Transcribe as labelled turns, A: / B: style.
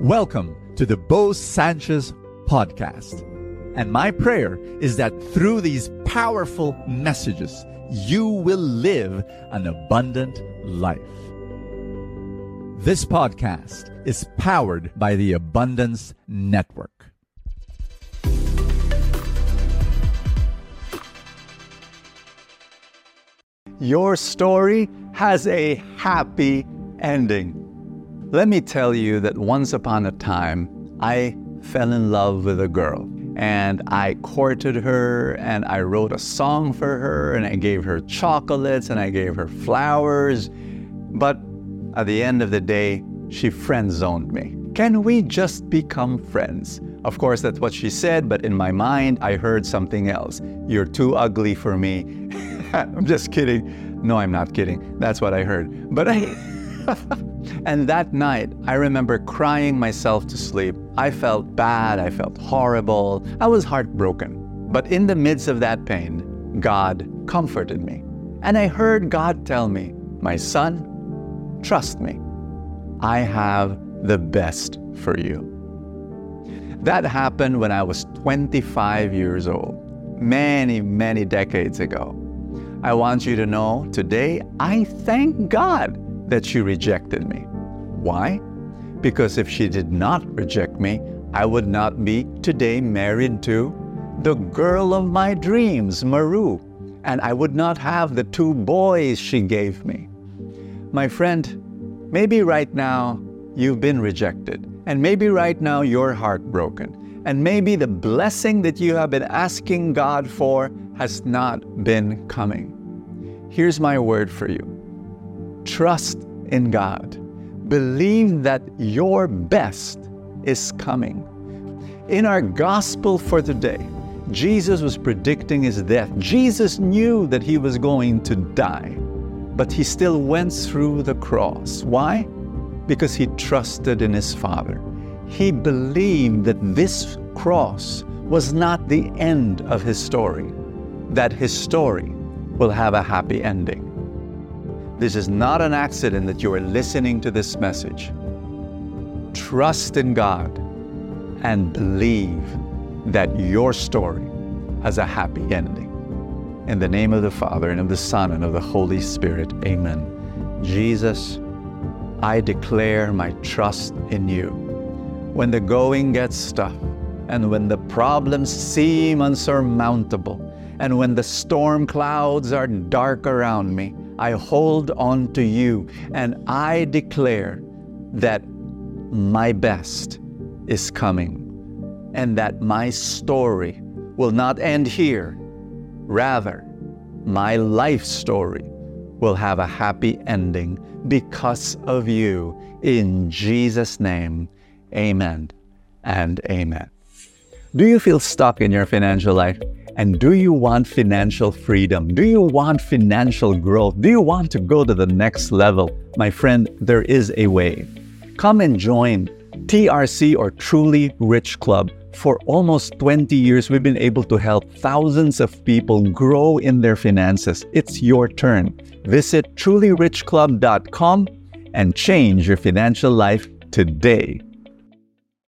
A: Welcome to the Bo Sanchez podcast. And my prayer is that through these powerful messages, you will live an abundant life. This podcast is powered by the Abundance Network.
B: Your story has a happy ending. Let me tell you that once upon a time, I fell in love with a girl and I courted her and I wrote a song for her and I gave her chocolates and I gave her flowers. But at the end of the day, she friend zoned me. Can we just become friends? Of course, that's what she said, but in my mind, I heard something else. You're too ugly for me. I'm just kidding. No, I'm not kidding. That's what I heard. But I. and that night, I remember crying myself to sleep. I felt bad, I felt horrible, I was heartbroken. But in the midst of that pain, God comforted me. And I heard God tell me, My son, trust me. I have the best for you. That happened when I was 25 years old, many, many decades ago. I want you to know today, I thank God that she rejected me. Why? Because if she did not reject me, I would not be today married to the girl of my dreams, Maru, and I would not have the two boys she gave me. My friend, maybe right now you've been rejected, and maybe right now you're heartbroken, and maybe the blessing that you have been asking God for has not been coming. Here's my word for you Trust in God. Believe that your best is coming. In our gospel for today, Jesus was predicting his death. Jesus knew that he was going to die, but he still went through the cross. Why? Because he trusted in his Father. He believed that this cross was not the end of his story, that his story will have a happy ending. This is not an accident that you are listening to this message. Trust in God and believe that your story has a happy ending. In the name of the Father, and of the Son, and of the Holy Spirit, amen. Jesus, I declare my trust in you. When the going gets tough, and when the problems seem unsurmountable, and when the storm clouds are dark around me, I hold on to you and I declare that my best is coming and that my story will not end here. Rather, my life story will have a happy ending because of you. In Jesus' name, amen and amen. Do you feel stuck in your financial life? And do you want financial freedom? Do you want financial growth? Do you want to go to the next level? My friend, there is a way. Come and join TRC or Truly Rich Club. For almost 20 years, we've been able to help thousands of people grow in their finances. It's your turn. Visit trulyrichclub.com and change your financial life today.